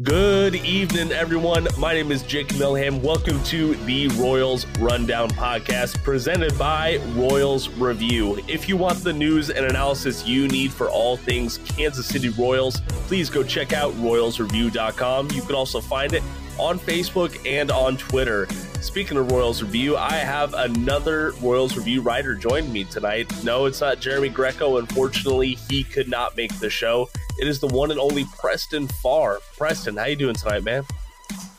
Good evening, everyone. My name is Jake Milham. Welcome to the Royals Rundown podcast presented by Royals Review. If you want the news and analysis you need for all things Kansas City Royals, please go check out royalsreview.com. You can also find it on Facebook and on Twitter. Speaking of Royals Review, I have another Royals Review writer joining me tonight. No, it's not Jeremy Greco. Unfortunately, he could not make the show. It is the one and only Preston Farr. Preston, how you doing tonight, man?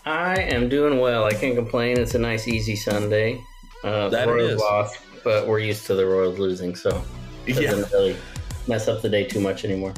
I am doing well. I can't complain. It's a nice, easy Sunday. Uh, that Royals lost, but we're used to the Royals losing, so it doesn't yeah. really mess up the day too much anymore.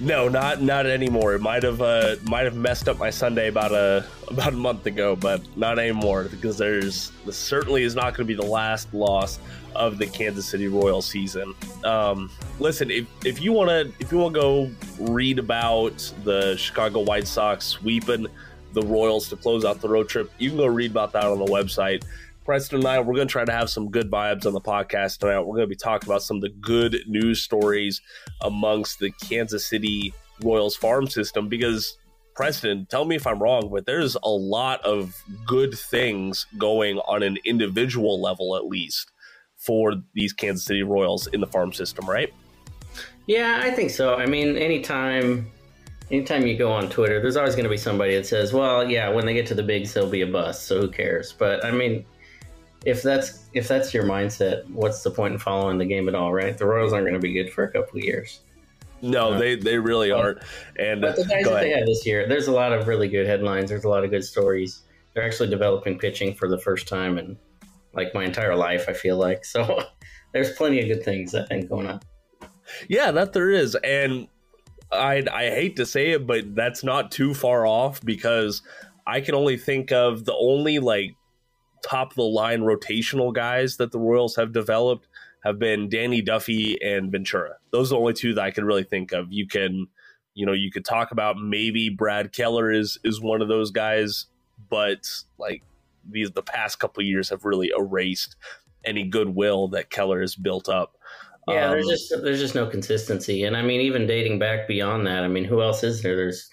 No, not not anymore. It might have uh, might have messed up my Sunday about a about a month ago, but not anymore because there's this certainly is not going to be the last loss of the Kansas City Royal season. Um, listen, if, if you want to if you want to go read about the Chicago White Sox sweeping the Royals to close out the road trip, you can go read about that on the website. Preston and I, we're going to try to have some good vibes on the podcast tonight. We're going to be talking about some of the good news stories amongst the Kansas City Royals farm system because Preston, tell me if I'm wrong, but there's a lot of good things going on an individual level, at least, for these Kansas City Royals in the farm system, right? Yeah, I think so. I mean, anytime anytime you go on Twitter, there's always going to be somebody that says, "Well, yeah, when they get to the bigs, they'll be a bust, so who cares?" But I mean, if that's if that's your mindset, what's the point in following the game at all, right? The Royals aren't going to be good for a couple of years. No, uh, they they really aren't. And but the guys that they have this year, there's a lot of really good headlines. There's a lot of good stories. They're actually developing pitching for the first time in like my entire life. I feel like so. there's plenty of good things I think going on. Yeah, that there is, and I I hate to say it, but that's not too far off because I can only think of the only like top of the line rotational guys that the Royals have developed have been Danny Duffy and Ventura. Those are the only two that I can really think of. You can, you know, you could talk about maybe Brad Keller is is one of those guys, but like these the past couple years have really erased any goodwill that Keller has built up. Yeah, um, there's just there's just no consistency, and I mean, even dating back beyond that, I mean, who else is there? There's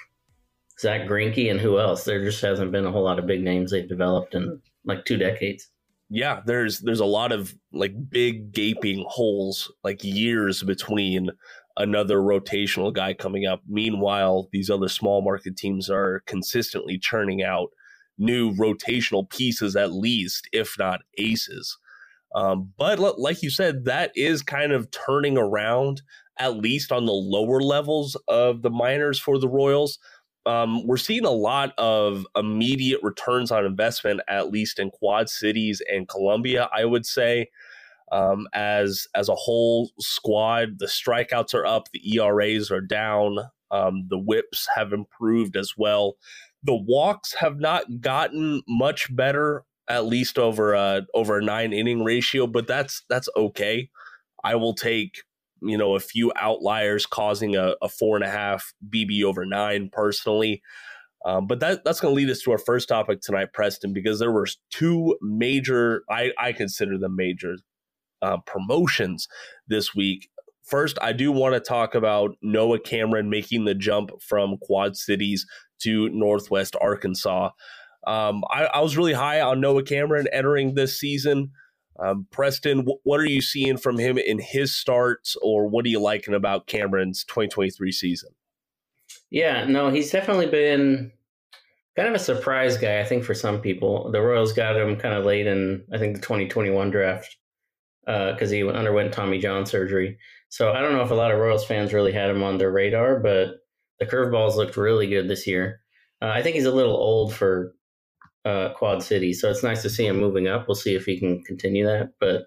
Zack Greinke and who else? There just hasn't been a whole lot of big names they've developed in like two decades. Yeah, there's there's a lot of like big gaping holes, like years between another rotational guy coming up. Meanwhile, these other small market teams are consistently churning out new rotational pieces, at least, if not aces. Um, but like you said, that is kind of turning around, at least on the lower levels of the minors for the Royals um, we're seeing a lot of immediate returns on investment, at least in Quad Cities and Columbia. I would say, um, as as a whole squad, the strikeouts are up, the ERAs are down, um, the WHIPs have improved as well. The walks have not gotten much better, at least over a over a nine inning ratio, but that's that's okay. I will take you know, a few outliers causing a, a four and a half BB over nine personally. Um, but that that's going to lead us to our first topic tonight, Preston, because there were two major, I, I consider them major uh, promotions this week. First, I do want to talk about Noah Cameron making the jump from Quad Cities to Northwest Arkansas. Um, I, I was really high on Noah Cameron entering this season. Um, Preston, what are you seeing from him in his starts, or what are you liking about Cameron's 2023 season? Yeah, no, he's definitely been kind of a surprise guy, I think, for some people. The Royals got him kind of late in, I think, the 2021 draft because uh, he underwent Tommy John surgery. So I don't know if a lot of Royals fans really had him on their radar, but the curveballs looked really good this year. Uh, I think he's a little old for uh, Quad City. So it's nice to see him moving up. We'll see if he can continue that. But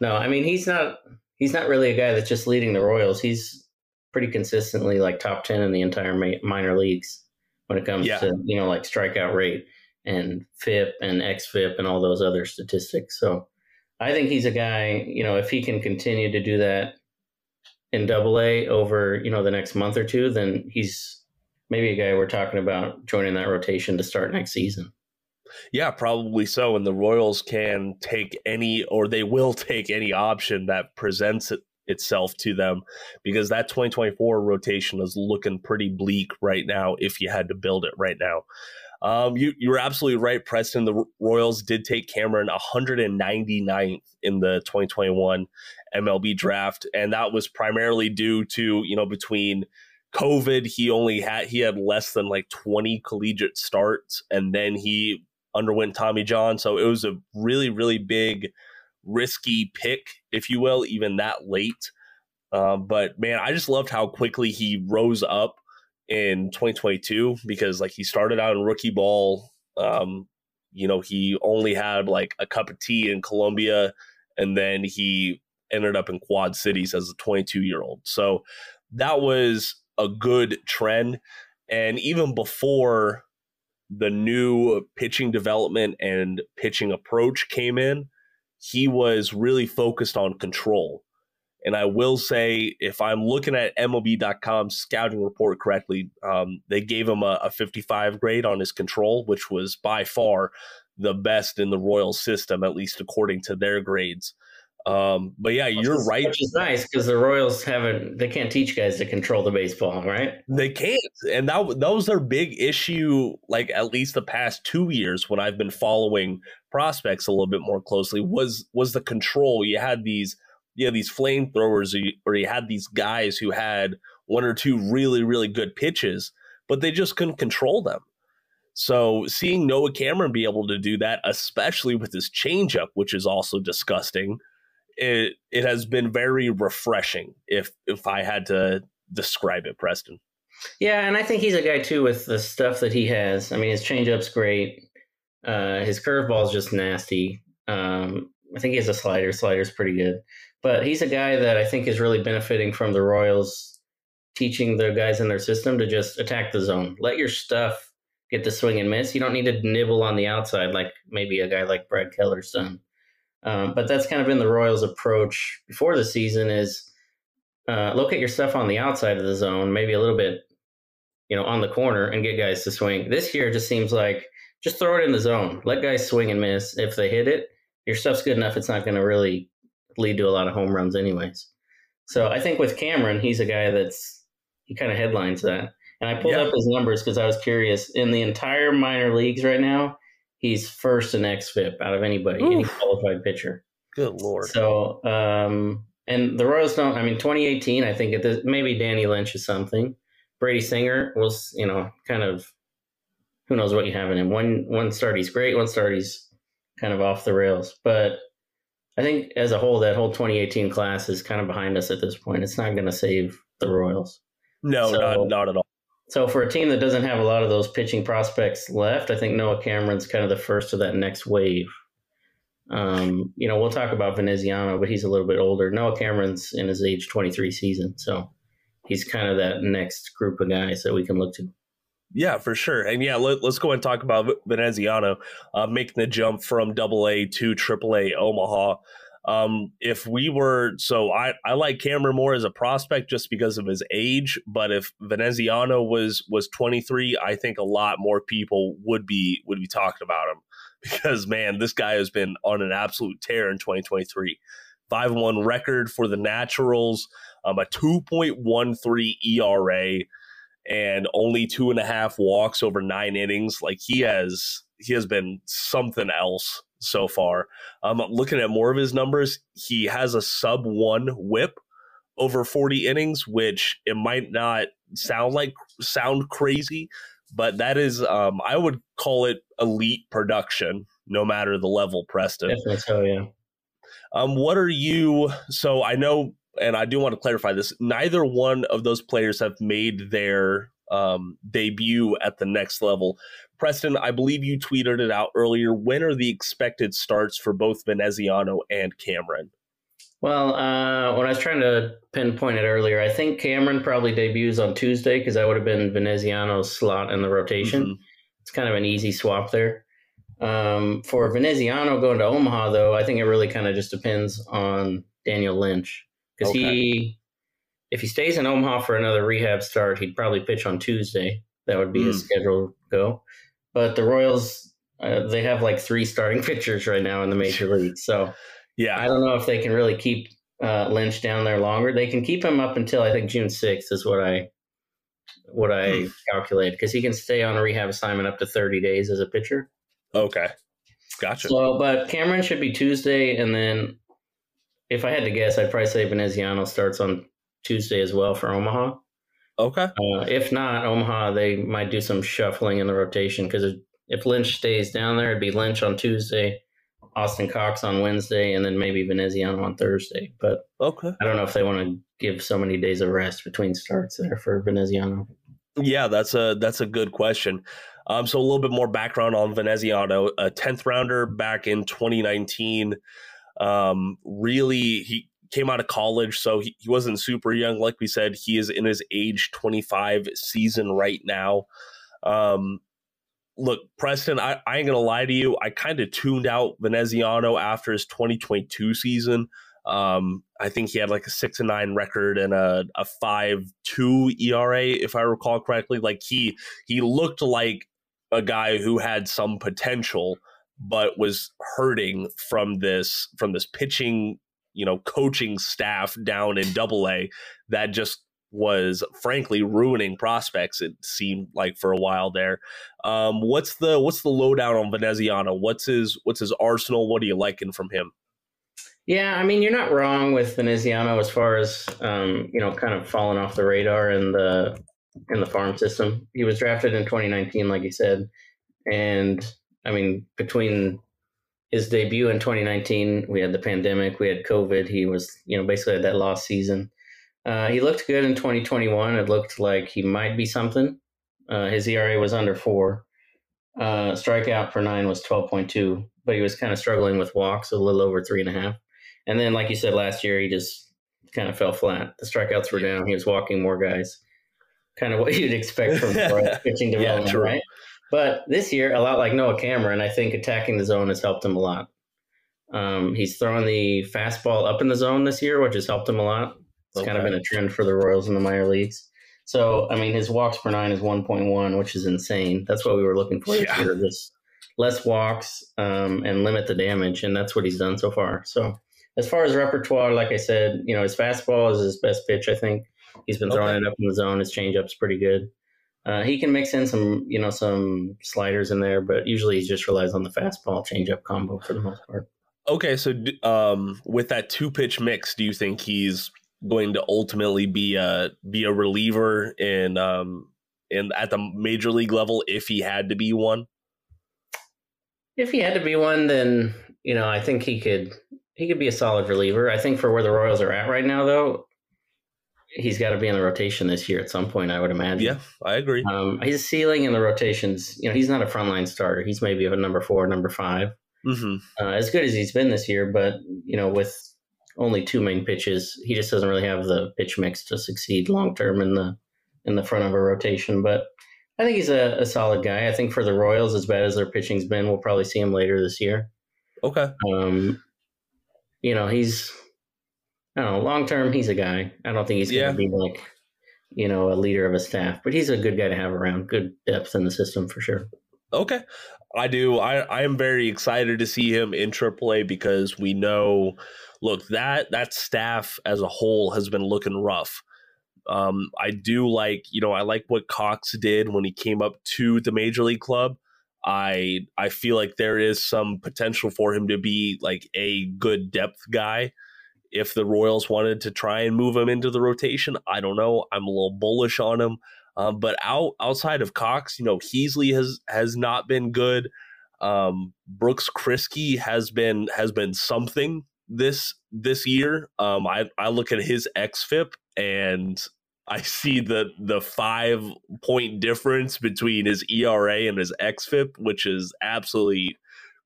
no, I mean he's not he's not really a guy that's just leading the Royals. He's pretty consistently like top ten in the entire ma- minor leagues when it comes yeah. to you know like strikeout rate and FIP and xFIP and all those other statistics. So I think he's a guy. You know, if he can continue to do that in Double A over you know the next month or two, then he's maybe a guy we're talking about joining that rotation to start next season. Yeah, probably so. And the Royals can take any, or they will take any option that presents itself to them because that 2024 rotation is looking pretty bleak right now if you had to build it right now. Um, you you were absolutely right, Preston. The Royals did take Cameron 199th in the 2021 MLB draft, and that was primarily due to you know between COVID, he only had he had less than like 20 collegiate starts, and then he underwent Tommy John, so it was a really really big risky pick, if you will, even that late. Um, but man, I just loved how quickly he rose up in 2022 because like he started out in rookie ball. Um, you know, he only had like a cup of tea in Columbia, and then he ended up in Quad Cities as a 22 year old. So that was a good trend. And even before the new pitching development and pitching approach came in, he was really focused on control. And I will say, if I'm looking at MLB.com scouting report correctly, um, they gave him a, a 55 grade on his control, which was by far the best in the Royal system, at least according to their grades. Um, but yeah, you're which right. Which is nice because the Royals haven't, they can't teach guys to control the baseball, right? They can't. And that, that was their big issue, like at least the past two years when I've been following prospects a little bit more closely was, was the control. You had these you had these flamethrowers or you had these guys who had one or two really, really good pitches, but they just couldn't control them. So seeing Noah Cameron be able to do that, especially with his changeup, which is also disgusting, it it has been very refreshing. If if I had to describe it, Preston. Yeah, and I think he's a guy too with the stuff that he has. I mean, his changeup's great. Uh, his curveball is just nasty. Um, I think he has a slider. Slider's pretty good. But he's a guy that I think is really benefiting from the Royals teaching the guys in their system to just attack the zone. Let your stuff get the swing and miss. You don't need to nibble on the outside like maybe a guy like Brad Keller's done. Um, but that's kind of been the Royals' approach before the season is uh, locate your stuff on the outside of the zone, maybe a little bit, you know, on the corner and get guys to swing. This year just seems like just throw it in the zone. Let guys swing and miss. If they hit it, your stuff's good enough. It's not going to really lead to a lot of home runs, anyways. So I think with Cameron, he's a guy that's he kind of headlines that. And I pulled up his numbers because I was curious. In the entire minor leagues right now, he's first in xFIP out of anybody, Oof. any qualified pitcher. Good lord. So, um, and the Royals don't. I mean, 2018, I think it, maybe Danny Lynch is something. Brady Singer was, you know, kind of who knows what you have in him. One one start he's great, one start he's kind of off the rails. But I think as a whole, that whole 2018 class is kind of behind us at this point. It's not going to save the Royals. No, so, not, not at all. So for a team that doesn't have a lot of those pitching prospects left, I think Noah Cameron's kind of the first of that next wave. Um, you know, we'll talk about Veneziano, but he's a little bit older. Noah Cameron's in his age 23 season, so he's kind of that next group of guys that we can look to. Yeah, for sure. And yeah, let, us go and talk about Veneziano uh, making the jump from Double A to Triple A Omaha. Um, if we were so, I, I like Cameron more as a prospect just because of his age. But if Veneziano was was 23, I think a lot more people would be would be talking about him because man, this guy has been on an absolute tear in 2023. 5 1 record for the Naturals, um, a 2.13 ERA and only two and a half walks over nine innings. Like he has he has been something else so far. Um, looking at more of his numbers, he has a sub one whip over 40 innings, which it might not sound like sound crazy, but that is um, I would call it elite production, no matter the level, Preston. Definitely so, yeah. Um, what are you? So I know and I do want to clarify this: neither one of those players have made their um, debut at the next level. Preston, I believe you tweeted it out earlier. When are the expected starts for both Veneziano and Cameron? Well, uh, when I was trying to pinpoint it earlier, I think Cameron probably debuts on Tuesday because that would have been Veneziano's slot in the rotation. Mm-hmm. It's kind of an easy swap there. Um, for Veneziano going to Omaha, though, I think it really kind of just depends on Daniel Lynch because okay. he, if he stays in Omaha for another rehab start, he'd probably pitch on Tuesday. That would be mm. his hmm. schedule go. But the Royals, uh, they have like three starting pitchers right now in the major league. So yeah, I don't know if they can really keep uh, Lynch down there longer. They can keep him up until I think June sixth is what I what I hmm. calculated because he can stay on a rehab assignment up to thirty days as a pitcher. Okay, gotcha. So, but Cameron should be Tuesday, and then if I had to guess, I'd probably say Veneziano starts on Tuesday as well for Omaha. Okay. Uh, if not, Omaha, they might do some shuffling in the rotation because if Lynch stays down there, it'd be Lynch on Tuesday, Austin Cox on Wednesday, and then maybe Veneziano on Thursday. But okay, I don't know if they want to give so many days of rest between starts there for Veneziano. Yeah, that's a that's a good question. Um, so a little bit more background on Veneziano, a tenth rounder back in 2019. Um, really, he came out of college, so he, he wasn't super young. Like we said, he is in his age 25 season right now. Um, look, Preston, I, I ain't gonna lie to you. I kind of tuned out Veneziano after his 2022 season. Um, I think he had like a six and nine record and a, a five two ERA, if I recall correctly. Like he he looked like a guy who had some potential, but was hurting from this from this pitching, you know, coaching staff down in double A that just was frankly ruining prospects. It seemed like for a while there. Um, what's the what's the lowdown on Veneziano? What's his what's his arsenal? What are you liking from him? Yeah, I mean you're not wrong with Veneziano as far as um, you know, kind of falling off the radar in the in the farm system. He was drafted in 2019, like you said, and I mean between his debut in 2019, we had the pandemic, we had COVID. He was you know basically had that lost season uh, he looked good in 2021. It looked like he might be something. Uh, his ERA was under four. Uh, strikeout per nine was 12.2, but he was kind of struggling with walks, a little over three and a half. And then, like you said last year, he just kind of fell flat. The strikeouts were down. He was walking more guys. Kind of what you'd expect from pitching development, yeah, right? But this year, a lot like Noah Cameron, I think attacking the zone has helped him a lot. Um, he's throwing the fastball up in the zone this year, which has helped him a lot. It's okay. kind of been a trend for the Royals in the minor leagues. So, I mean, his walks per nine is 1.1, which is insane. That's what we were looking for yeah. year. Just less walks um, and limit the damage, and that's what he's done so far. So, as far as repertoire, like I said, you know, his fastball is his best pitch. I think he's been throwing okay. it up in the zone. His changeup's pretty good. Uh, he can mix in some, you know, some sliders in there, but usually he just relies on the fastball changeup combo for the most part. Okay, so um, with that two pitch mix, do you think he's going to ultimately be a be a reliever in um in at the major league level if he had to be one? If he had to be one, then you know I think he could he could be a solid reliever. I think for where the Royals are at right now, though, he's got to be in the rotation this year at some point. I would imagine. Yeah, I agree. Um, his ceiling in the rotations, you know, he's not a frontline starter. He's maybe a number four, number 5 mm-hmm. uh, as good as he's been this year. But you know, with only two main pitches. He just doesn't really have the pitch mix to succeed long term in the in the front of a rotation. But I think he's a, a, solid guy. I think for the Royals, as bad as their pitching's been, we'll probably see him later this year. Okay. Um, you know, he's I don't know. Long term, he's a guy. I don't think he's going to yeah. be like you know a leader of a staff, but he's a good guy to have around. Good depth in the system for sure. Okay. I do. I, I am very excited to see him in AAA because we know look that that staff as a whole has been looking rough. Um, I do like you know I like what Cox did when he came up to the major league club. I I feel like there is some potential for him to be like a good depth guy. If the Royals wanted to try and move him into the rotation, I don't know. I'm a little bullish on him. Um, but out outside of Cox, you know, Heasley has has not been good. Um, Brooks Kriske has been has been something this this year. Um, I I look at his xFIP and I see the the five point difference between his ERA and his xFIP, which is absolutely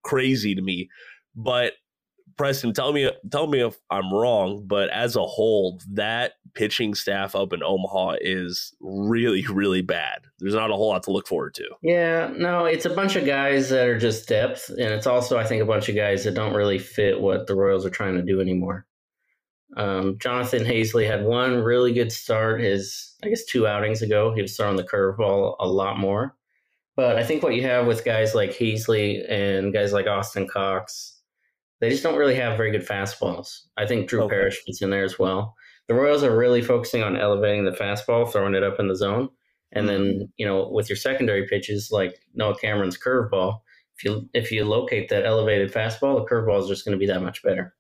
crazy to me. But Preston, tell me tell me if I'm wrong, but as a whole, that pitching staff up in Omaha is really really bad. There's not a whole lot to look forward to. Yeah, no, it's a bunch of guys that are just depth, and it's also I think a bunch of guys that don't really fit what the Royals are trying to do anymore. Um, Jonathan Heasley had one really good start his I guess two outings ago. He was throwing the curveball a lot more, but I think what you have with guys like Heasley and guys like Austin Cox They just don't really have very good fastballs. I think Drew Okay. Parrish fits in there as well. The Royals are really focusing on elevating the fastball, throwing it up in the zone, and then you know with your secondary pitches like Noah Cameron's curveball, if you if you locate that elevated fastball, the curveball is just going to be that much better.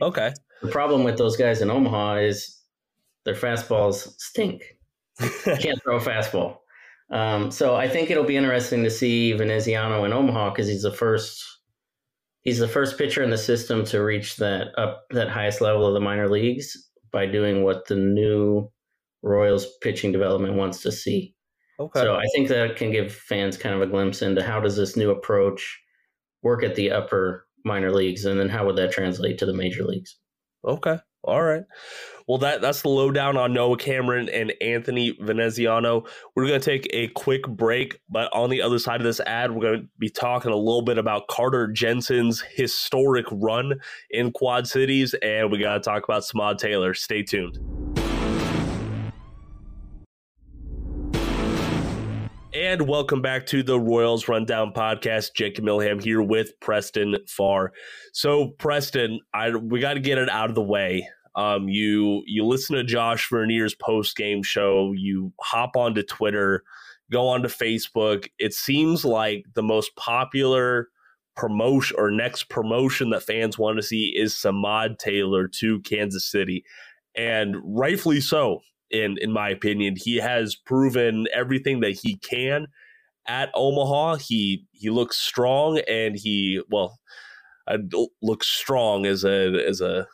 Okay. The problem with those guys in Omaha is their fastballs stink. Can't throw a fastball. Um, so I think it'll be interesting to see Veneziano in Omaha because he's the first he's the first pitcher in the system to reach that up that highest level of the minor leagues by doing what the new Royals pitching development wants to see. Okay. So I think that can give fans kind of a glimpse into how does this new approach work at the upper minor leagues and then how would that translate to the major leagues. Okay. All right. Well, that that's the lowdown on Noah Cameron and Anthony Veneziano. We're going to take a quick break, but on the other side of this ad, we're going to be talking a little bit about Carter Jensen's historic run in Quad Cities, and we got to talk about Samad Taylor. Stay tuned. And welcome back to the Royals Rundown podcast. Jake Milham here with Preston Farr. So, Preston, I we got to get it out of the way. Um, you you listen to Josh Vernier's post game show. You hop onto Twitter, go onto Facebook. It seems like the most popular promotion or next promotion that fans want to see is Samad Taylor to Kansas City, and rightfully so. In in my opinion, he has proven everything that he can at Omaha. He he looks strong, and he well, uh, looks strong as a as a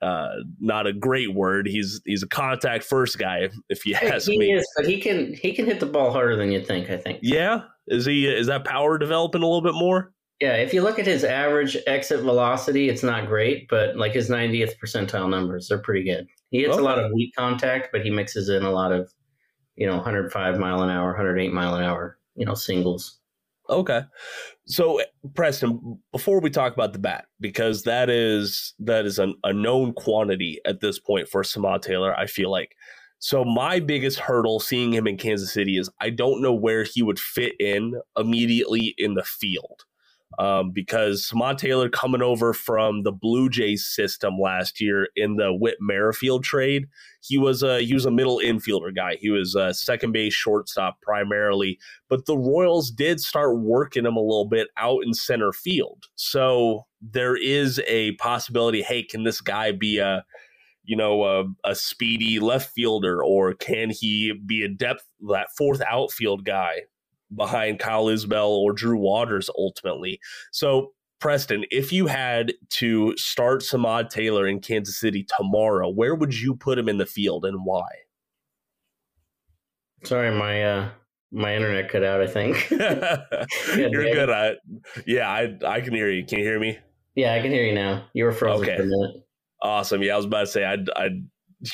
uh, not a great word. He's he's a contact first guy, if you ask he me. He is, but he can he can hit the ball harder than you think. I think. Yeah, is he is that power developing a little bit more? Yeah, if you look at his average exit velocity, it's not great, but like his 90th percentile numbers, they're pretty good. He hits Okay. a lot of weak contact, but he mixes in a lot of, you know, 105 mile an hour, 108 mile an hour, you know, singles. Okay. So Preston, before we talk about the bat, because that is that is an, a known quantity at this point for Samad Taylor, I feel like. So my biggest hurdle seeing him in Kansas City is I don't know where he would fit in immediately in the field. Um, because Samad Taylor coming over from the Blue Jays system last year in the Whit Merrifield trade, he was a he was a middle infielder guy. He was a second base shortstop primarily, but the Royals did start working him a little bit out in center field. So there is a possibility. Hey, can this guy be a you know a, a speedy left fielder, or can he be a depth that fourth outfield guy behind Kyle Isbel or Drew Waters ultimately? So. Preston, if you had to start Samad Taylor in Kansas City tomorrow, where would you put him in the field and why? Sorry, my uh my internet cut out, I think. You're David. good. I, yeah, I I can hear you. Can you hear me? yeah, I can hear you now. You were frozen Okay. for a minute. Awesome. Yeah, I was about to say I I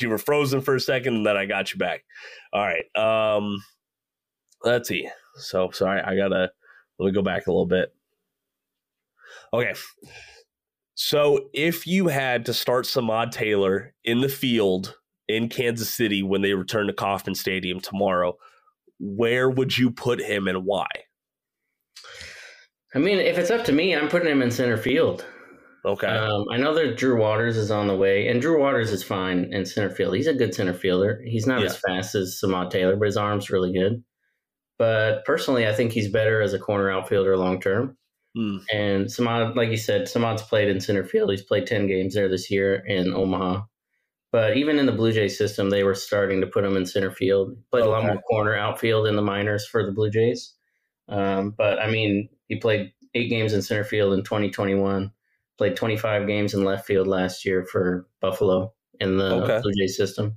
you were frozen for a second and then I got you back. All right. Um let's see. So sorry, I gotta let me go back a little bit. Okay. So if you had to start Samad Taylor in the field in Kansas City when they return to Kauffman Stadium tomorrow, where would you put him and why? I mean, if it's up to me, I'm putting him in center field. Okay. Um, I know that Drew Waters is on the way, and Drew Waters is fine in center field. He's a good center fielder. He's not Yeah. as fast as Samad Taylor, but his arm's really good. But personally, I think he's better as a corner outfielder long term. Hmm. And Samad, like you said, Samad's played in center field. He's played 10 games there this year in Omaha. But even in the Blue Jays system, they were starting to put him in center field. Played a lot more corner outfield in the minors for the Blue Jays. Um, but I mean, he played eight games in center field in 2021, played 25 games in left field last year for Buffalo in the Okay. Blue Jays system.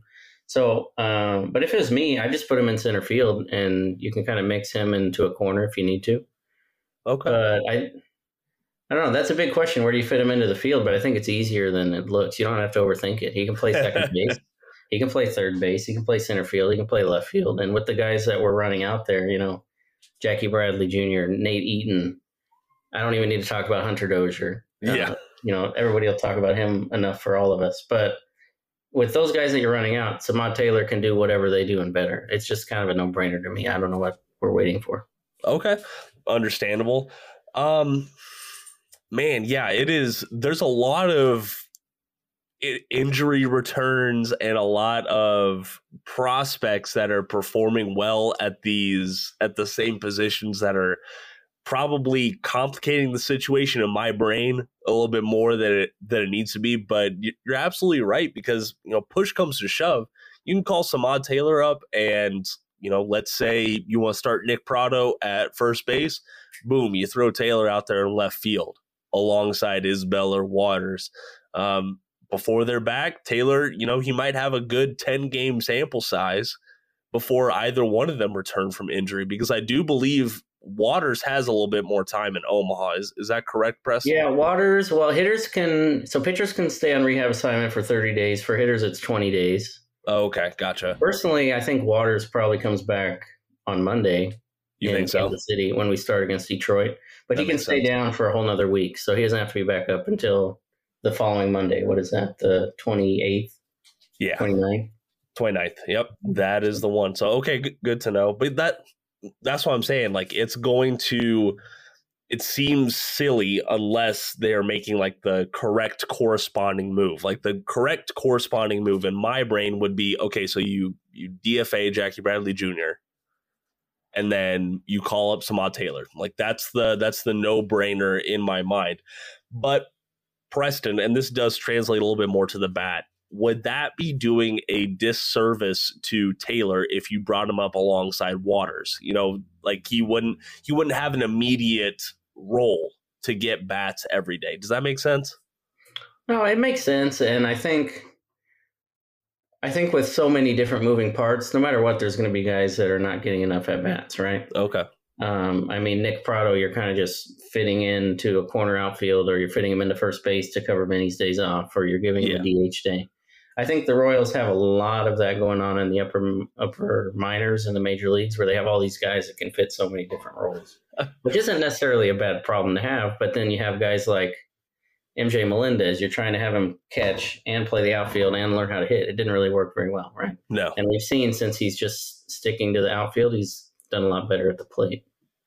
So, um, but if it was me, I just put him in center field and you can kind of mix him into a corner if you need to. Okay. But I, I don't know. That's a big question. Where do you fit him into the field? But I think it's easier than it looks. You don't have to overthink it. He can play second base. He can play third base. He can play center field. He can play left field. And with the guys that we're running out there, you know, Jackie Bradley Jr., Nate Eaton. I don't even need to talk about Hunter Dozier. Uh, Yeah. you know, everybody will talk about him enough for all of us. But with those guys that you're running out, Samad Taylor can do whatever they do and better. It's just kind of a no brainer to me. I don't know what we're waiting for. Okay, understandable. Um, man, yeah, it is. There's a lot of injury returns and a lot of prospects that are performing well at these at the same positions that are probably complicating the situation in my brain a little bit more than it than it needs to be but you're absolutely right because you know push comes to shove you can call Samad Taylor up and you know let's say you want to start Nick Pratto at first base boom you throw Taylor out there in left field alongside Isbel or Waters. Um, before they're back, Taylor, you know, he might have a good 10 game sample size before either one of them return from injury because I do believe Waters has a little bit more time in Omaha. Is is that correct, Preston? Yeah, Waters. Well, hitters can so pitchers can stay on rehab assignment for 30 days. For hitters, it's 20 days. Oh, okay, gotcha. Personally, I think Waters probably comes back on Monday. You in think so? Kansas City when we start against Detroit, but that he can stay sense. down for a whole nother week, so he doesn't have to be back up until the following Monday. What is that? The 28th? Yeah. 29th? 29th. Yep. That is the one. So, okay, good, good to know. But that that's what I'm saying. Like, it's going to, it seems silly unless they're making like the correct corresponding move. Like, the correct corresponding move in my brain would be okay, so you, you DFA Jackie Bradley Jr. And then you call up Samad Taylor. Like that's the that's the no brainer in my mind. But Preston, and this does translate a little bit more to the bat, would that be doing a disservice to Taylor if you brought him up alongside Waters? You know, like he wouldn't he wouldn't have an immediate role to get bats every day. Does that make sense? No, it makes sense, and I think I think with so many different moving parts, no matter what, there's going to be guys that are not getting enough at bats, right? Okay. Um, I mean, Nick Pratto, you're kind of just fitting into a corner outfield, or you're fitting him into first base to cover Vinnie's days off, or you're giving him a DH day. I think the Royals have a lot of that going on in the upper upper minors in the major leagues, where they have all these guys that can fit so many different roles, which isn't necessarily a bad problem to have. But then you have guys like MJ Melendez. You're trying to have him catch and play the outfield and learn how to hit. It didn't really work very well, right? No. And we've seen since he's just sticking to the outfield, he's done a lot better at the plate.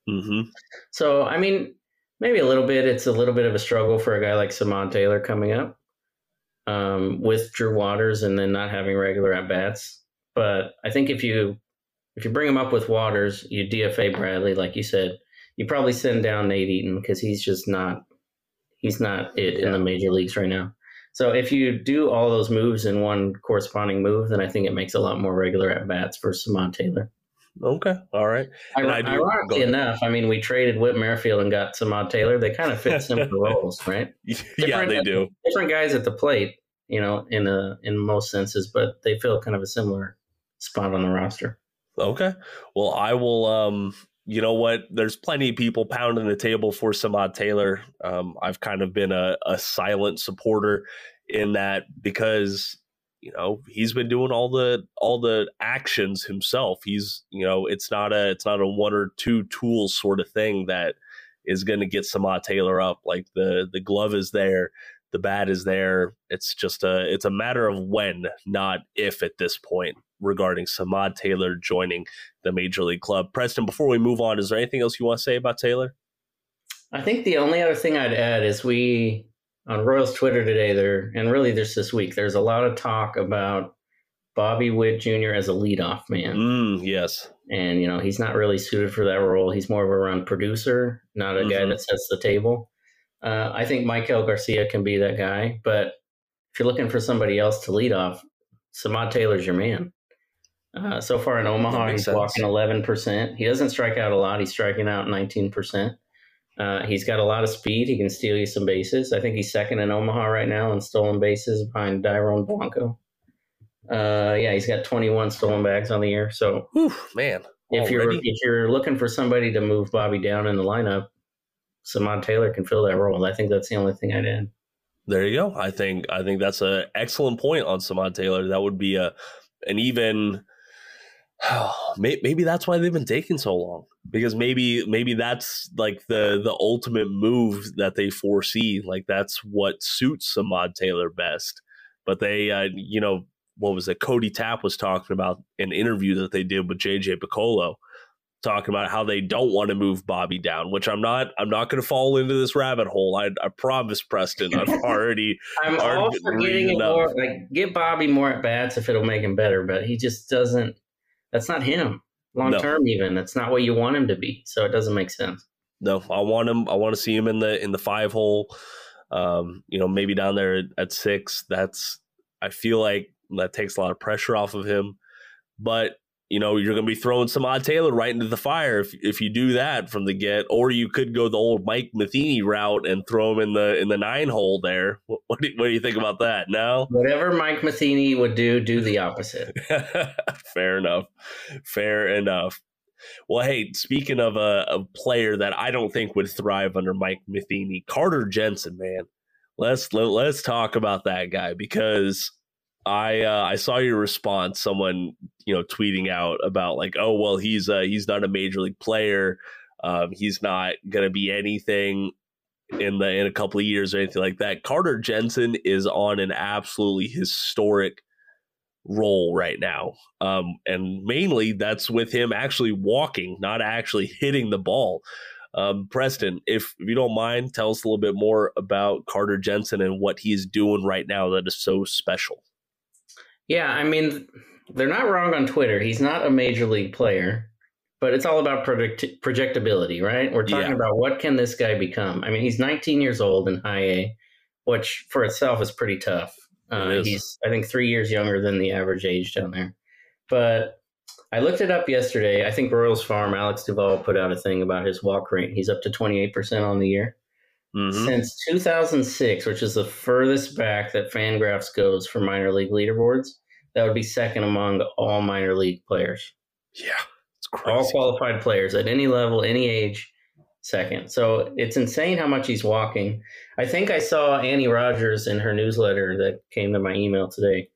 Mm-hmm. So, I mean, maybe a little bit. It's a little bit of a struggle for a guy like Samad Taylor coming up um, with Drew Waters and then not having regular at bats. But I think if you if you bring him up with Waters, you DFA Bradley, like you said, you probably send down Nate Eaton because he's just not he's not it yeah. in the major leagues right now. So if you do all those moves in one corresponding move, then I think it makes a lot more regular at bats for Samad Taylor. Okay, all right. I, I do, ironically enough, I mean, we traded Whit Merrifield and got Samad Taylor. They kind of fit similar roles, right? yeah, they do. Different guys at the plate, you know, in a in most senses, but they fill kind of a similar spot on the roster. Okay. Well, I will. um you know what? There's plenty of people pounding the table for Samad Taylor. Um, I've kind of been a, a silent supporter in that because you know he's been doing all the all the actions himself he's you know it's not a it's not a one or two tools sort of thing that is going to get Samad Taylor up like the the glove is there the bat is there it's just a it's a matter of when not if at this point regarding Samad Taylor joining the major league club Preston before we move on is there anything else you want to say about Taylor I think the only other thing I'd add is we on Royals Twitter today, there and really just this week, there's a lot of talk about Bobby Witt Jr. as a leadoff man. Mm, yes, and you know he's not really suited for that role. He's more of a run producer, not a mm-hmm. guy that sets the table. Uh, I think Maikel Garcia can be that guy, but if you're looking for somebody else to lead off, Samad Taylor's your man. Uh, so far in Omaha, he's sense. walking 11%. He doesn't strike out a lot. He's striking out 19%. Uh, he's got a lot of speed. He can steal you some bases. I think he's second in Omaha right now in stolen bases behind Dairon Blanco. Uh, yeah, he's got 21 stolen bags on the year. So, Whew, man, if already? you're if you're looking for somebody to move Bobby down in the lineup, Samad Taylor can fill that role. I think that's the only thing I'd add. There you go. I think I think that's an excellent point on Samad Taylor. That would be a an even maybe that's why they've been taking so long because maybe maybe that's like the the ultimate move that they foresee like that's what suits Samad Taylor best but they uh, you know what was it Cody Tapp was talking about an interview that they did with JJ Picollo talking about how they don't want to move Bobby down, which I'm not. I'm not going to fall into this rabbit hole. I, I promise, Preston. I've already. I'm already all for getting more. Like, get Bobby more at bats if it'll make him better, but he just doesn't. That's not him long No. term. Even that's not what you want him to be. So it doesn't make sense. No, I want him. I want to see him in the in the five hole. Um, you know, maybe down there at, at six. That's. I feel like that takes a lot of pressure off of him. But you know, you're going to be throwing Samad Taylor right into the fire if if you do that from the get, or you could go the old Mike Matheny route and throw him in the in the nine hole there. What, what, do, what do you think about that? No. Whatever Mike Matheny would do, do the opposite. Fair enough. Fair enough. Well, hey, speaking of a, a player that I don't think would thrive under Mike Matheny, Carter Jensen, man. Let's let, let's talk about that guy because I uh, I saw your response. Someone you know tweeting out about like, oh well, he's uh, he's not a major league player. Um, he's not going to be anything in the in a couple of years or anything like that. Carter Jensen is on an absolutely historic roll right now. Um, and mainly that's with him actually walking, not actually hitting the ball. Um, Preston, if, if you don't mind, tell us a little bit more about Carter Jensen and what he's doing right now that is so special. Yeah, I mean, they're not wrong on Twitter. He's not a major league player, but it's all about predict- projectability, right? We're talking Yeah. about what can this guy become. I mean, he's 19 years old in high A, which for itself is pretty tough. Uh, is. he's, I think, three years younger than the average age down there. But I looked it up yesterday. I think Royals Farm, Alex Duvall put out a thing about his walk rate. He's up to 28% on the year. Mhm. Since 2006, which is the furthest back that Fangraphs goes for minor league leaderboards, that would be second among all minor league players. Yeah, it's All qualified players at any level, any age, second. So it's insane how much he's walking. I think I saw Annie Rogers in her newsletter that came to my email today.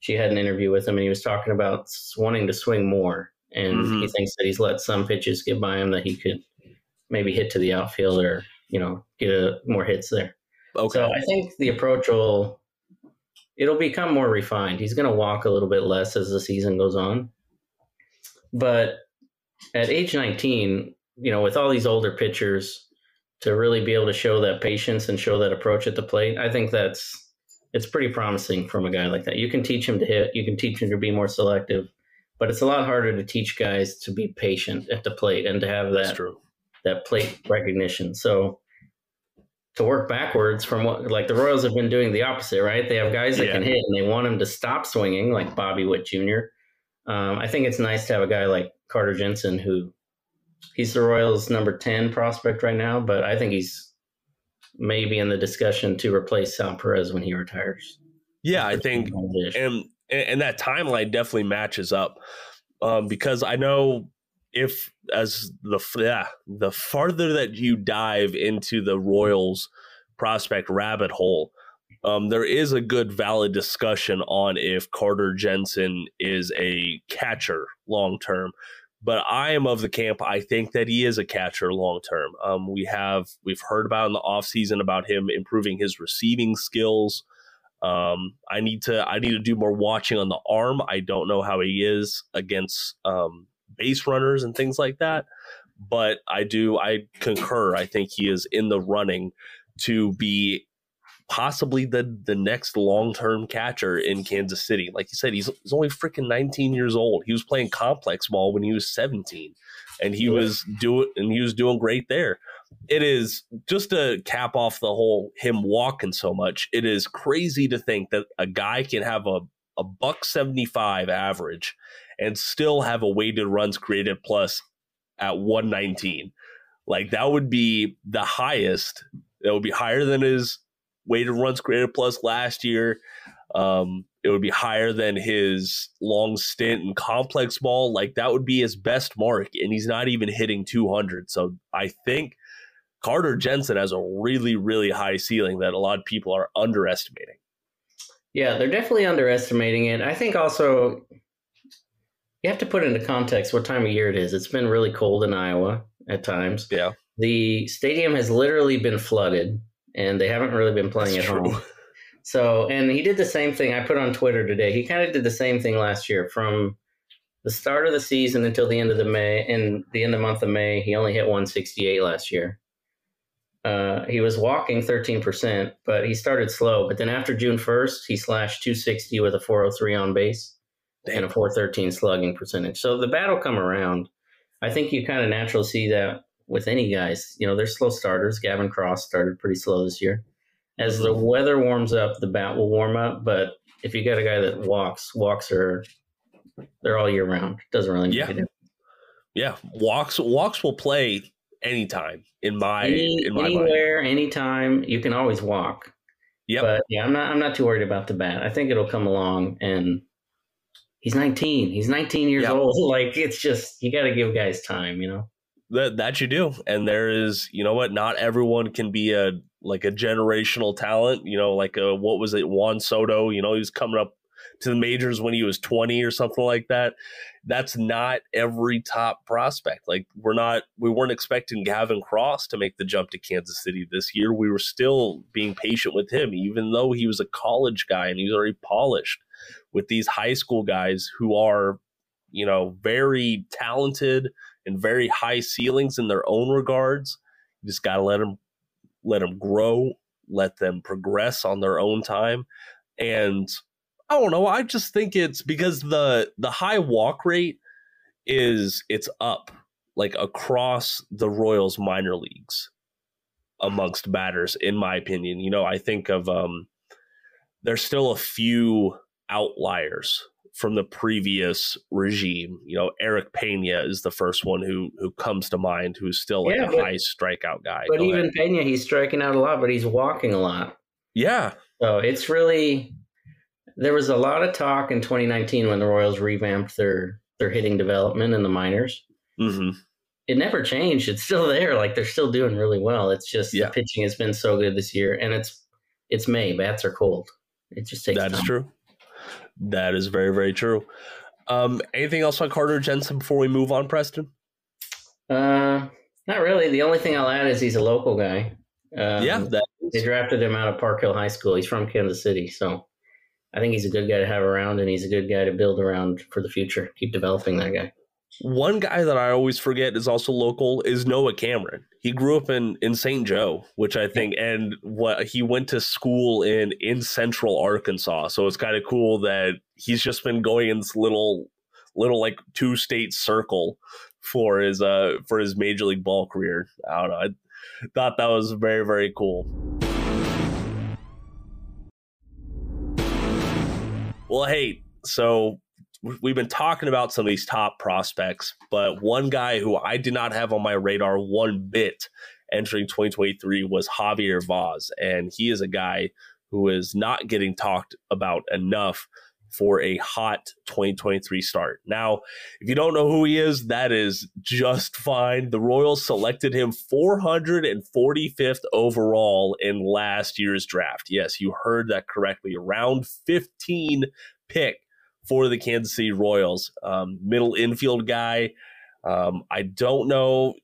She had an interview with him and he was talking about wanting to swing more. And Mhm. he thinks that he's let some pitches get by him that he could maybe hit to the outfield or, you know, get a, more hits there. Okay. So I think the approach will it'll become more refined. He's going to walk a little bit less as the season goes on. But at age 19, you know, with all these older pitchers to really be able to show that patience and show that approach at the plate, I think that's it's pretty promising from a guy like that. You can teach him to hit, you can teach him to be more selective, but it's a lot harder to teach guys to be patient at the plate and to have that that plate recognition. So to work backwards from what like the Royals have been doing the opposite, right? They have guys that can hit and they want them to stop swinging, like Bobby Witt Jr. Um, I think it's nice to have a guy like Carter Jensen who he's the Royals' number ten prospect right now, but I think he's maybe in the discussion to replace Sal Perez when he retires. Yeah, I think and and that timeline definitely matches up um, because I know if as the yeah the farther that you dive into the Royals prospect rabbit hole, um, there is a good valid discussion on if Carter Jensen is a catcher long term. But I am of the camp. I think that he is a catcher long term. Um, we have we've heard about in the offseason about him improving his receiving skills. Um, I need to I need to do more watching on the arm. I don't know how he is against um, base runners and things like that, but I do I concur. I think he is in the running to be possibly the the next long term catcher in Kansas City. Like you said, he's, he's only freaking 19 years old. He was playing complex ball when he was 17, and he Yeah. was doing and he was doing great there. It is just to cap off the whole him walking so much. It is crazy to think that a guy can have a a buck 75 average and still have a weighted runs created plus at 119. Like that would be the highest. That would be higher than his weighted runs created plus last year. Um, it would be higher than his long stint in complex ball. Like that would be his best mark, and he's not even hitting 200. So I think Carter Jensen has a really, really high ceiling that a lot of people are underestimating. Yeah, they're definitely underestimating it. I think also you have to put into context what time of year it is. It's been really cold in Iowa at times. Yeah. The stadium has literally been flooded and they haven't really been playing That's at true. home. So, and he did the same thing. I put on Twitter today. He kind of did the same thing last year from the start of the season until the end of the May, and the end of the month of May, he only hit 168 last year. Uh, he was walking 13%, but he started slow. But then after June 1st, he slashed 260 with a 403 on base. And a 413 slugging percentage. So the bat will come around. I think you kind of naturally see that with any guys. You know, they're slow starters. Gavin Cross started pretty slow this year. As the weather warms up, the bat will warm up. But if you got a guy that walks, walks are they're all year round. Doesn't really yeah. Yeah, walks walks will play anytime in my Any, in my anywhere, mind. anytime. You can always walk. Yeah, but yeah, I'm not I'm not too worried about the bat. I think it'll come along, and he's 19. He's 19 years yep. old. Like it's just you got to give guys time, you know. That that you do, and there is you know what? Not everyone can be a like a generational talent. You know, like a what was it? Juan Soto. You know, he was coming up to the majors when he was 20 or something like that. That's not every top prospect. Like we're not we weren't expecting Gavin Cross to make the jump to Kansas City this year. We were still being patient with him even though he was a college guy and he's already polished with these high school guys who are, you know, very talented and very high ceilings in their own regards. You just got to let them let them grow, let them progress on their own time. And I don't know. I just think it's because the the high walk rate is it's up like across the Royals minor leagues amongst batters, in my opinion. You know, I think of um there's still a few outliers from the previous regime. You know, Erick Pena is the first one who who comes to mind, who's still like yeah, a but, high strikeout guy. But Go even ahead. Pena, he's striking out a lot, but he's walking a lot. Yeah. So it's really there was a lot of talk in 2019 when the Royals revamped their their hitting development in the minors. Mm-hmm. It never changed. It's still there. Like they're still doing really well. It's just yeah. the pitching has been so good this year, and it's it's May. Bats are cold. It just takes. That is true. That is very very true. Um, anything else on Carter Jensen before we move on, Preston? Uh, not really. The only thing I'll add is he's a local guy. Um, yeah, they drafted him out of Park Hill High School. He's from Kansas City, so I think he's a good guy to have around, and he's a good guy to build around for the future. Keep developing that guy. One guy that I always forget is also local is Noah Cameron. He grew up in in St. Joe, which I think, and what he went to school in in Central Arkansas. So it's kind of cool that he's just been going in this little little like two state circle for his uh for his major league ball career. I don't know. I thought that was very very cool. Well, hey, so we've been talking about some of these top prospects, but one guy who I did not have on my radar one bit entering 2023 was Javier Vaz. And he is a guy who is not getting talked about enough for a hot 2023 start. Now, if you don't know who he is, that is just fine. The Royals selected him 445th overall in last year's draft. Yes, you heard that correctly. Round 15 pick for the Kansas City Royals. Um, middle infield guy. Um, I don't know.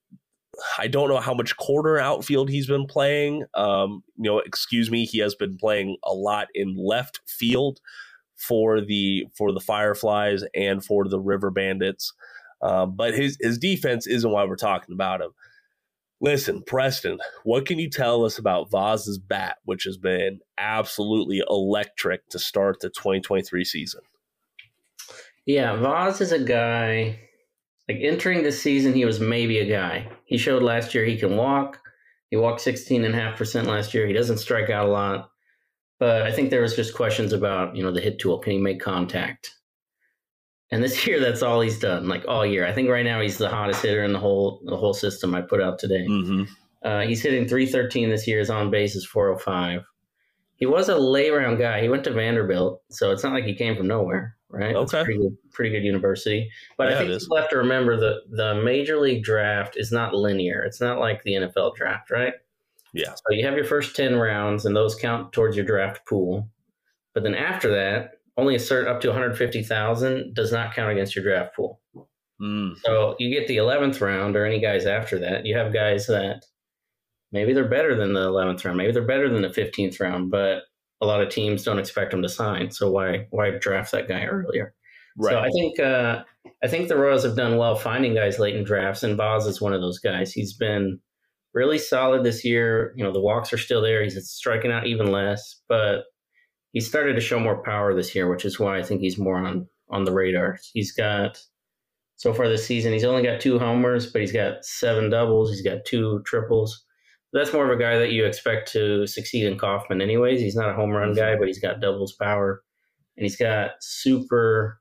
I don't know how much corner outfield he's been playing. Um, you know, excuse me, he has been playing a lot in left field for the for the Fireflies and for the River Bandits. Uh, but his his defense isn't why we're talking about him. Listen, Preston, what can you tell us about Vaz's bat, which has been absolutely electric to start the 2023 season? Yeah, Vaz is a guy. Like entering this season, he was maybe a guy. He showed last year he can walk. He walked 16.5% last year. He doesn't strike out a lot. But I think there was just questions about, you know, the hit tool. Can he make contact? And this year, that's all he's done, like all year. I think right now he's the hottest hitter in the whole the whole system I put out today. Mm-hmm. Uh, he's hitting 313 this year. His on base is 405. He was a lay round guy. He went to Vanderbilt, so it's not like he came from nowhere, right? Okay. Pretty good, pretty good, university. But yeah, I think people have to remember that the major league draft is not linear. It's not like the NFL draft, right? Yeah. So you have your first 10 rounds, and those count towards your draft pool. But then after that, only a certain up to 150,000 does not count against your draft pool. Mm. So you get the 11th round or any guys after that. You have guys that maybe they're better than the 11th round, maybe they're better than the 15th round, but a lot of teams don't expect them to sign. So why why draft that guy earlier? Right. So I think uh, I think the Royals have done well finding guys late in drafts, and Vaz is one of those guys. He's been really solid this year. You know, the walks are still there. He's striking out even less, but he started to show more power this year, which is why I think he's more on on the radar. He's got so far this season, he's only got two homers, but he's got seven doubles. He's got two triples. That's more of a guy that you expect to succeed in Kauffman, anyways. He's not a home run mm-hmm. guy, but he's got doubles power, and he's got super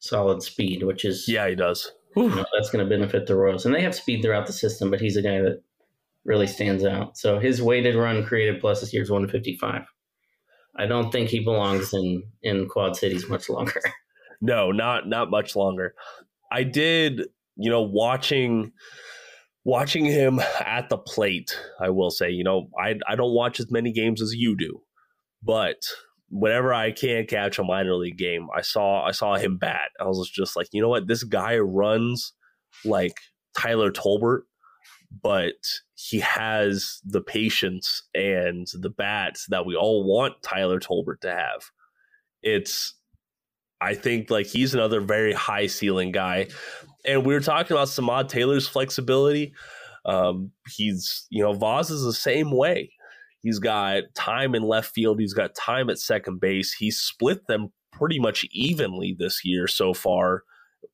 solid speed, which is yeah, he does. You know, that's going to benefit the Royals, and they have speed throughout the system. But he's a guy that really stands out. So his weighted run created plus this year is 155. I don't think he belongs in in Quad Cities much longer. No, not not much longer. I did, you know, watching watching him at the plate. I will say, you know, I I don't watch as many games as you do, but whenever I can catch a minor league game, I saw I saw him bat. I was just like, you know what, this guy runs like Tyler Tolbert but he has the patience and the bats that we all want Tyler Tolbert to have. It's, I think, like he's another very high ceiling guy. And we were talking about Samad Taylor's flexibility. Um, he's, you know, Vaz is the same way. He's got time in left field, he's got time at second base. He split them pretty much evenly this year so far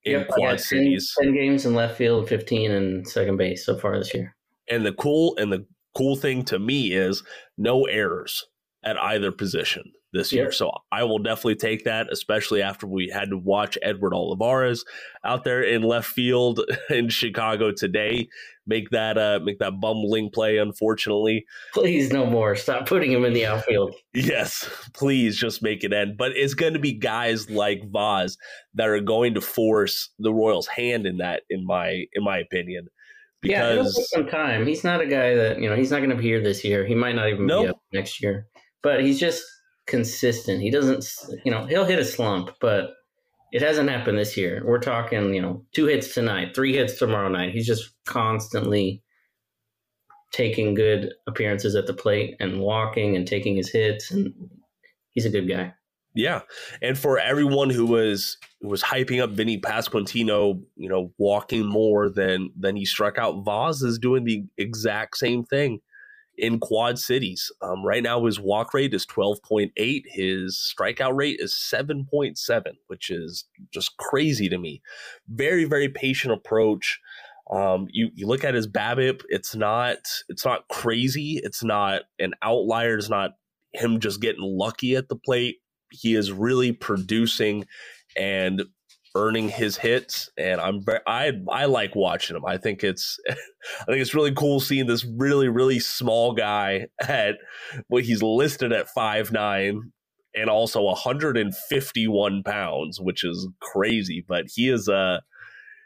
in yep, Quad 10, Cities. Ten games in left field, fifteen in second base so far this year. And the cool and the cool thing to me is no errors at either position this year. Yep. So I will definitely take that, especially after we had to watch Edward Olivares out there in left field in Chicago today make that uh make that bumbling play unfortunately. Please no more. Stop putting him in the outfield. yes, please just make it end. But it's going to be guys like Vaz that are going to force the Royals hand in that in my in my opinion. Because yeah, it'll take some time. He's not a guy that, you know, he's not going to be here this year. He might not even nope. be up next year. But he's just consistent. He doesn't, you know, he'll hit a slump, but it hasn't happened this year. We're talking, you know, two hits tonight, three hits tomorrow night. He's just constantly taking good appearances at the plate and walking and taking his hits and he's a good guy. Yeah. And for everyone who was who was hyping up Vinnie Pasquantino, you know, walking more than than he struck out, Vaz is doing the exact same thing in Quad Cities. Um, right now, his walk rate is 12.8. His strikeout rate is 7.7, which is just crazy to me. Very, very patient approach. Um, you you look at his BABIP, it's not it's not crazy. It's not an outlier. It's not him just getting lucky at the plate. He is really producing and earning his hits, and I'm very, I I like watching him. I think it's I think it's really cool seeing this really really small guy at well he's listed at five nine and also 151 pounds, which is crazy. But he is a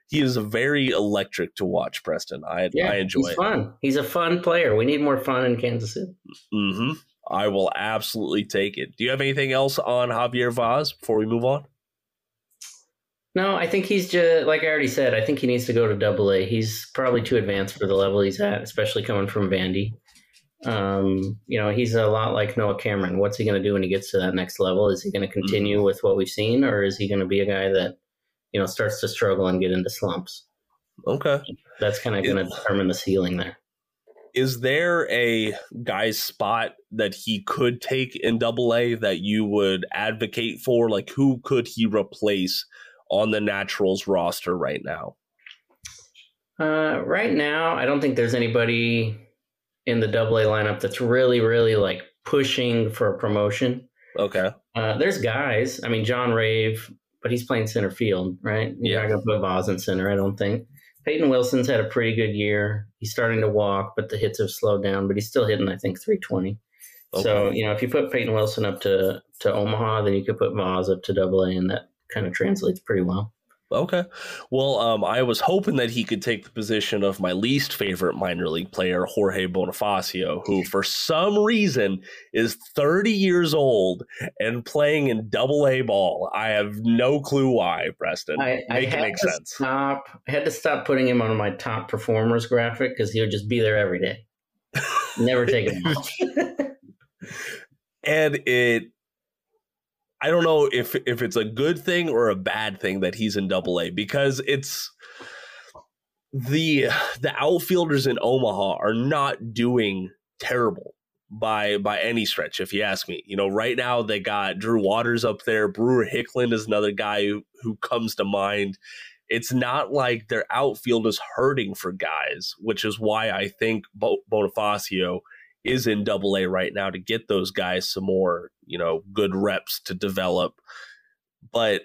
he is very electric to watch. Preston, I yeah, I enjoy. He's it. fun. He's a fun player. We need more fun in Kansas City. Mm-hmm. I will absolutely take it. Do you have anything else on Javier Vaz before we move on? No, I think he's just like I already said. I think he needs to go to Double A. He's probably too advanced for the level he's at, especially coming from Vandy. Um, you know, he's a lot like Noah Cameron. What's he going to do when he gets to that next level? Is he going to continue mm-hmm. with what we've seen, or is he going to be a guy that you know starts to struggle and get into slumps? Okay, that's kind of going to determine the ceiling there. Is there a guy's spot that he could take in Double A that you would advocate for? Like, who could he replace? On the Naturals roster right now? Uh, right now, I don't think there's anybody in the Double A lineup that's really, really like pushing for a promotion. Okay. Uh, there's guys. I mean, John Rave, but he's playing center field, right? You're yeah. not going to put Vaz in center, I don't think. Peyton Wilson's had a pretty good year. He's starting to walk, but the hits have slowed down. But he's still hitting, I think, 320. Okay. So you know, if you put Peyton Wilson up to to Omaha, then you could put Vaz up to Double A, and that kind of translates pretty well. Okay. Well, um, I was hoping that he could take the position of my least favorite minor league player, Jorge Bonifacio, who for some reason is 30 years old and playing in double A ball. I have no clue why, Preston. I, I Make it make sense. Stop, I had to stop putting him on my top performers graphic because he would just be there every day. Never take him off. and it I don't know if if it's a good thing or a bad thing that he's in Double A because it's the the outfielders in Omaha are not doing terrible by by any stretch, if you ask me. You know, right now they got Drew Waters up there. Brewer Hicklen is another guy who, who comes to mind. It's not like their outfield is hurting for guys, which is why I think Bonifacio is in double A right now to get those guys some more, you know, good reps to develop. But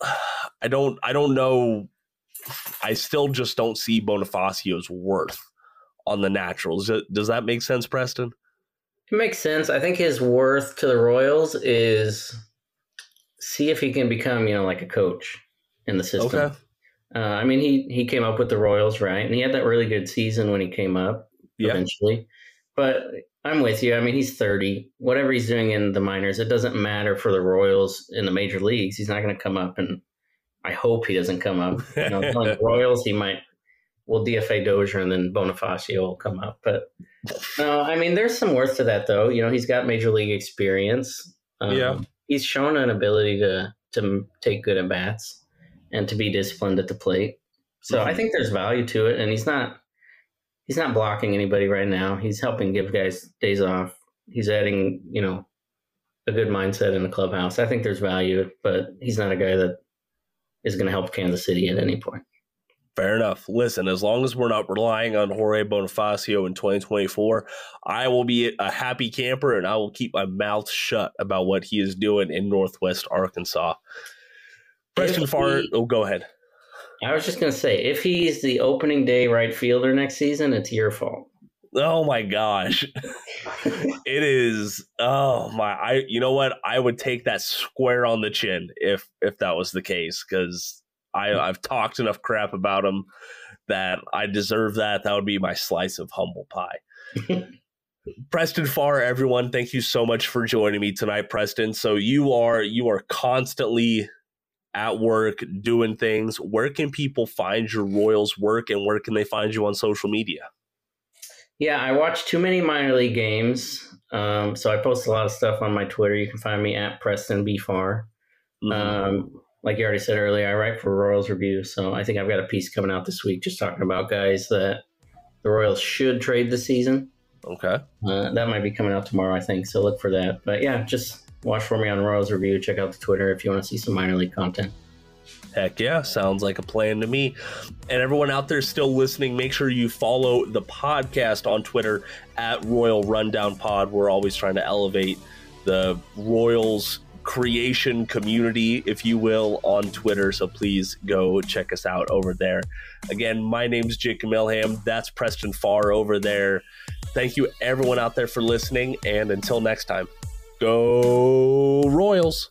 I don't I don't know I still just don't see Bonifacio's worth on the naturals. Does that make sense, Preston? It makes sense. I think his worth to the Royals is see if he can become, you know, like a coach in the system. Okay. Uh, I mean, he he came up with the Royals, right? And he had that really good season when he came up yeah. eventually. But I'm with you. I mean, he's 30. Whatever he's doing in the minors, it doesn't matter for the Royals in the major leagues. He's not going to come up, and I hope he doesn't come up. You know, the Royals, he might. Well, DFA Dozier and then Bonifacio will come up. But no, I mean, there's some worth to that, though. You know, he's got major league experience. Um, yeah, he's shown an ability to to take good at bats and to be disciplined at the plate. So mm-hmm. I think there's value to it, and he's not he's not blocking anybody right now. He's helping give guys days off. He's adding, you know, a good mindset in the clubhouse. I think there's value, but he's not a guy that is going to help Kansas City at any point. Fair enough. Listen, as long as we're not relying on Jorge Bonifacio in 2024, I will be a happy camper and I will keep my mouth shut about what he is doing in Northwest Arkansas. Preston Farr, oh, go ahead. I was just going to say, if he's the opening day right fielder next season, it's your fault. Oh my gosh. it is oh my I you know what? I would take that square on the chin if if that was the case cuz I I've talked enough crap about him that I deserve that. That would be my slice of humble pie. Preston Farr, everyone, thank you so much for joining me tonight, Preston. So you are you are constantly at work doing things. Where can people find your Royals work and where can they find you on social media? Yeah, I watch too many minor league games. Um, so I post a lot of stuff on my Twitter. You can find me at Preston B Farr. Mm-hmm. Um, like you already said earlier, I write for Royals Review. So I think I've got a piece coming out this week just talking about guys that the Royals should trade this season. Okay. Uh, that might be coming out tomorrow, I think. So look for that. But yeah, just watch for me on Royals Review. Check out the Twitter if you want to see some minor league content. Heck yeah, sounds like a plan to me. And everyone out there still listening, make sure you follow the podcast on Twitter at Royal Rundown Pod. We're always trying to elevate the Royals creation community, if you will, on Twitter. So please go check us out over there. Again, my name's Jake Milham. That's Preston Farr over there. Thank you, everyone out there, for listening. And until next time. Go Royals.